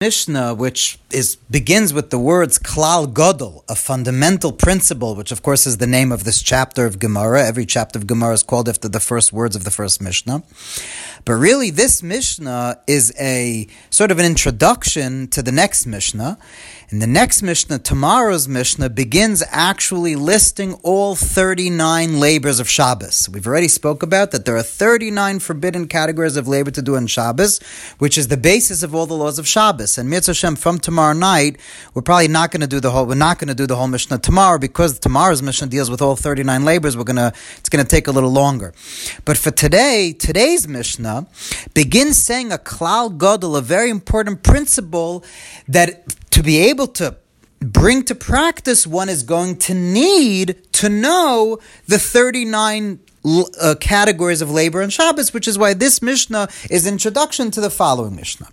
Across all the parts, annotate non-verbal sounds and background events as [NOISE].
Mishnah, which is begins with the words klal godol, a fundamental principle, which of course is the name of this chapter of Gemara. Every chapter of Gemara is called after the first words of the first Mishnah. But really, this Mishnah is a sort of an introduction to the next Mishnah. In the next Mishnah, tomorrow's Mishnah begins actually listing all 39 labors of Shabbos. We've already spoke about that there are 39 forbidden categories of labor to do on Shabbos, which is the basis of all the laws of Shabbos. And Mitzvah Hashem, from tomorrow night, we're probably not going to do the whole, we're not going to do the whole Mishnah tomorrow because tomorrow's Mishnah deals with all 39 labors. We're going to, it's going to take a little longer. But for today, today's Mishnah begins saying a klal godel, a very important principle that to be able to bring to practice, one is going to need to know the 39 uh, categories of labor and Shabbos, which is why this Mishnah is introduction to the following Mishnah.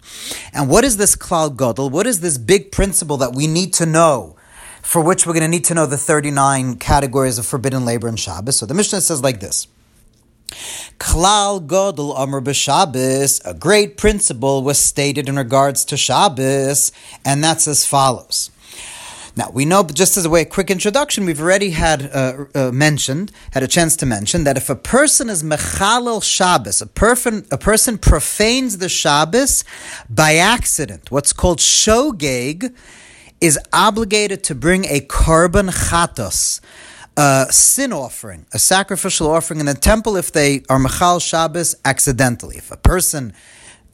And what is this klal gadol? What is this big principle that we need to know? For which we're going to need to know the 39 categories of forbidden labor and Shabbos. So the Mishnah says like this. Klal Godel Amr B'Shabbos, a great principle was stated in regards to Shabbos, and that's as follows. Now, we know, just as a way, a quick introduction, we've already had uh, uh, mentioned, had a chance to mention, that if a person is Mechalel Shabbos, a, a person profanes the Shabbos by accident, what's called Shogeg, is obligated to bring a korban chatos, a sin offering, a sacrificial offering in the temple if they are Machal Shabbos accidentally. If a person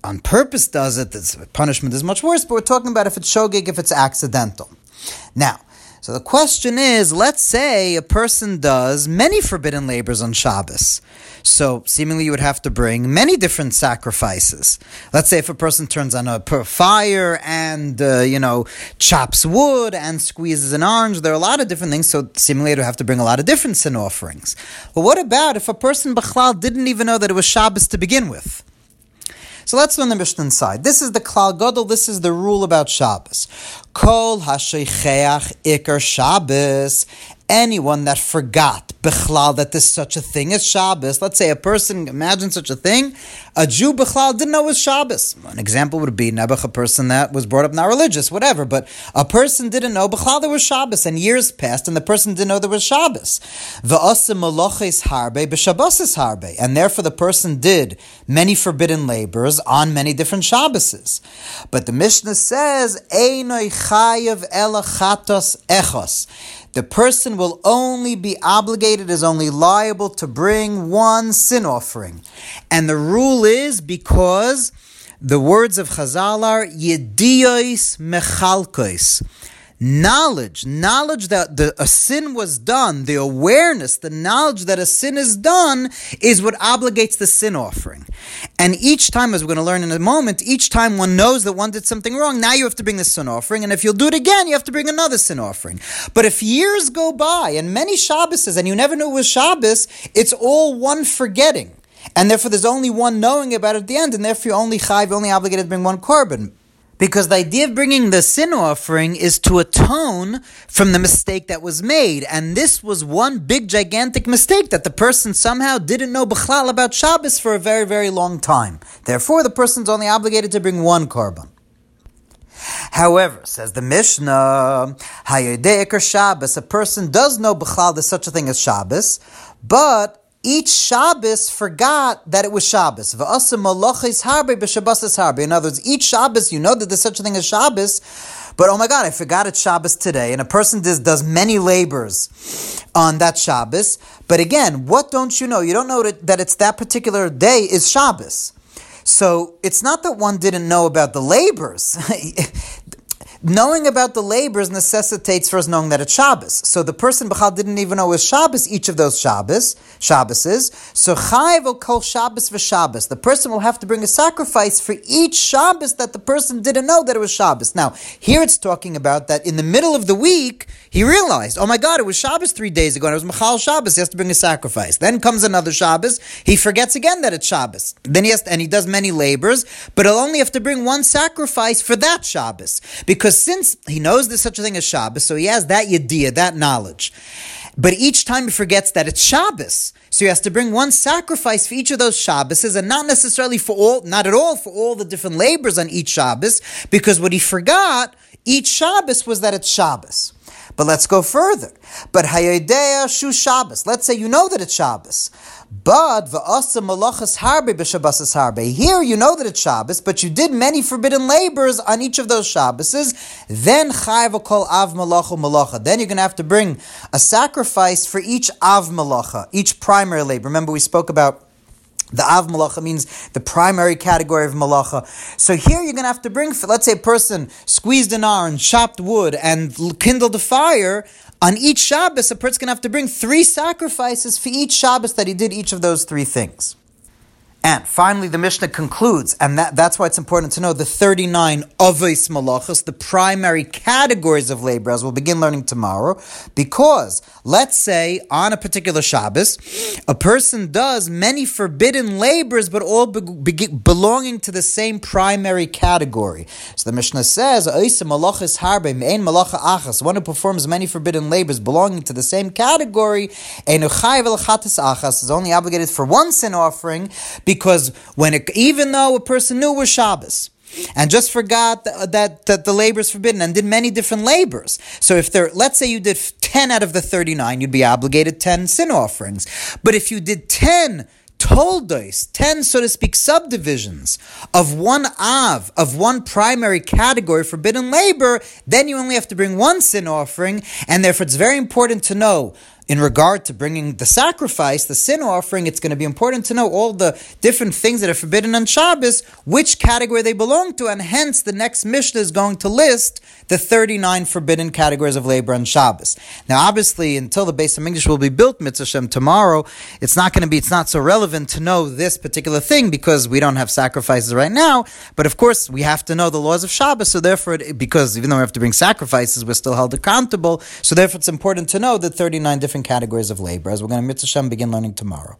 on purpose does it, the punishment is much worse, but we're talking about if it's shogig, if it's accidental. Now, so the question is, let's say a person does many forbidden labors on Shabbos. So seemingly you would have to bring many different sacrifices. Let's say if a person turns on a fire and, uh, you know, chops wood and squeezes an orange, there are a lot of different things. So seemingly you have to bring a lot of different sin offerings. But what about if a person, Bechlal, didn't even know that it was Shabbos to begin with? So let's learn the Mishnah inside. This is the Klal Gadol. This is the rule about Shabbos. Kol hashecheach ikar Shabbos. Anyone that forgot Bechlal that there's such a thing as Shabbos. Let's say a person, imagine such a thing, a Jew Bechlal didn't know it was Shabbos. An example would be Nebuch, a person that was brought up not religious, whatever, but a person didn't know Bechlal there was Shabbos, and years passed, and the person didn't know there was Shabbos. V'asim maloches harbe b'Shabbosis harbe, and therefore the person did many forbidden labors on many different Shabboses. But the Mishnah says, Einoi chayev elachatos echos the person will only be obligated, is only liable to bring one sin offering. And the rule is because the words of Chazal are Yediyos Mechalkois knowledge, knowledge that the, a sin was done, the awareness, the knowledge that a sin is done is what obligates the sin offering. And each time, as we're going to learn in a moment, each time one knows that one did something wrong, now you have to bring the sin offering. And if you'll do it again, you have to bring another sin offering. But if years go by and many Shabbases and you never knew it was Shabbos, it's all one forgetting. And therefore, there's only one knowing about it at the end, and therefore, you're only chayv, only obligated to bring one korban. Because the idea of bringing the sin offering is to atone from the mistake that was made. And this was one big, gigantic mistake that the person somehow didn't know Bechlal about Shabbos for a very, very long time. Therefore, the person's only obligated to bring one korban. However, says the Mishnah, Hayodeiker Shabbos, a person does know Bechlal there's such a thing as Shabbos, but each Shabbos forgot that it was Shabbos. In other words, each Shabbos you know that there's such a thing as Shabbos, but oh my God, I forgot it's Shabbos today. And a person does, does many labors on that Shabbos. But again, what don't you know? You don't know that, it's that particular day is Shabbos. So it's not that one didn't know about the labors. [LAUGHS] Knowing about the labors necessitates first knowing that it's Shabbos. So the person B'chal didn't even know it was Shabbos, each of those Shabbos, Shabboses. So Chayiv will call Shabbos Shabbos. The person will have to bring a sacrifice for each Shabbos that the person didn't know that it was Shabbos. Now, here it's talking about that in the middle of the week, he realized, oh my God, it was Shabbos three days ago, and it was Machal Shabbos, he has to bring a sacrifice. Then comes another Shabbos, he forgets again that it's Shabbos. Then he has to, and he does many labors, but he'll only have to bring one sacrifice for that Shabbos. Because since he knows there's such a thing as Shabbos, so he has that yediyah, that knowledge. But each time he forgets that it's Shabbos. So he has to bring one sacrifice for each of those Shabbases and not necessarily for all, not at all for all the different labors on each Shabbos, because what he forgot each Shabbos was that it's Shabbos. But let's go further. But Hayodea Shu Shabbos. Let's say you know that it's Shabbos. But v'asa malachas harbe b'Shabbos harbe. Here you know that it's Shabbos, but you did many forbidden labors on each of those Shabboses. Then kol av malacha malacha. Then you're going to have to bring a sacrifice for each av malacha, each primary labor. Remember we spoke about the Av Malacha means the primary category of Malacha. So here you're going to have to bring, let's say a person squeezed an iron, chopped wood, and kindled a fire. On each Shabbos, a person's going to have to bring three sacrifices for each Shabbos that he did each of those three things. And finally, the Mishnah concludes, and that, that's why it's important to know the 39 Avos Malachos, the primary categories of labor, as we'll begin learning tomorrow. Because, let's say, on a particular Shabbos, a person does many forbidden labors, but all be, be, belonging to the same primary category. So the Mishnah says, one who performs many forbidden labors belonging to the same category, is only obligated for one sin offering because when it, even though a person knew it was Shabbos, and just forgot that, that, the labor is forbidden and did many different labors. So if there, let's say you did 10 out of the 39, you'd be obligated 10 sin offerings. But if you did 10 toldos, 10, so to speak, subdivisions of one av, of one primary category, forbidden labor, then you only have to bring one sin offering, and therefore it's very important to know in regard to bringing the sacrifice, the sin offering, it's going to be important to know all the different things that are forbidden on Shabbos, which category they belong to, and hence the next Mishnah is going to list the 39 forbidden categories of labor on Shabbos. Now, obviously, until the Beis HaMikdash will be built, Mitzvah tomorrow, it's not going to be, it's not so relevant to know this particular thing because we don't have sacrifices right now, but of course, we have to know the laws of Shabbos, so therefore, it, because even though we have to bring sacrifices, we're still held accountable, so therefore it's important to know the 39 different categories of labor, as we're going to Mitzvah begin learning tomorrow.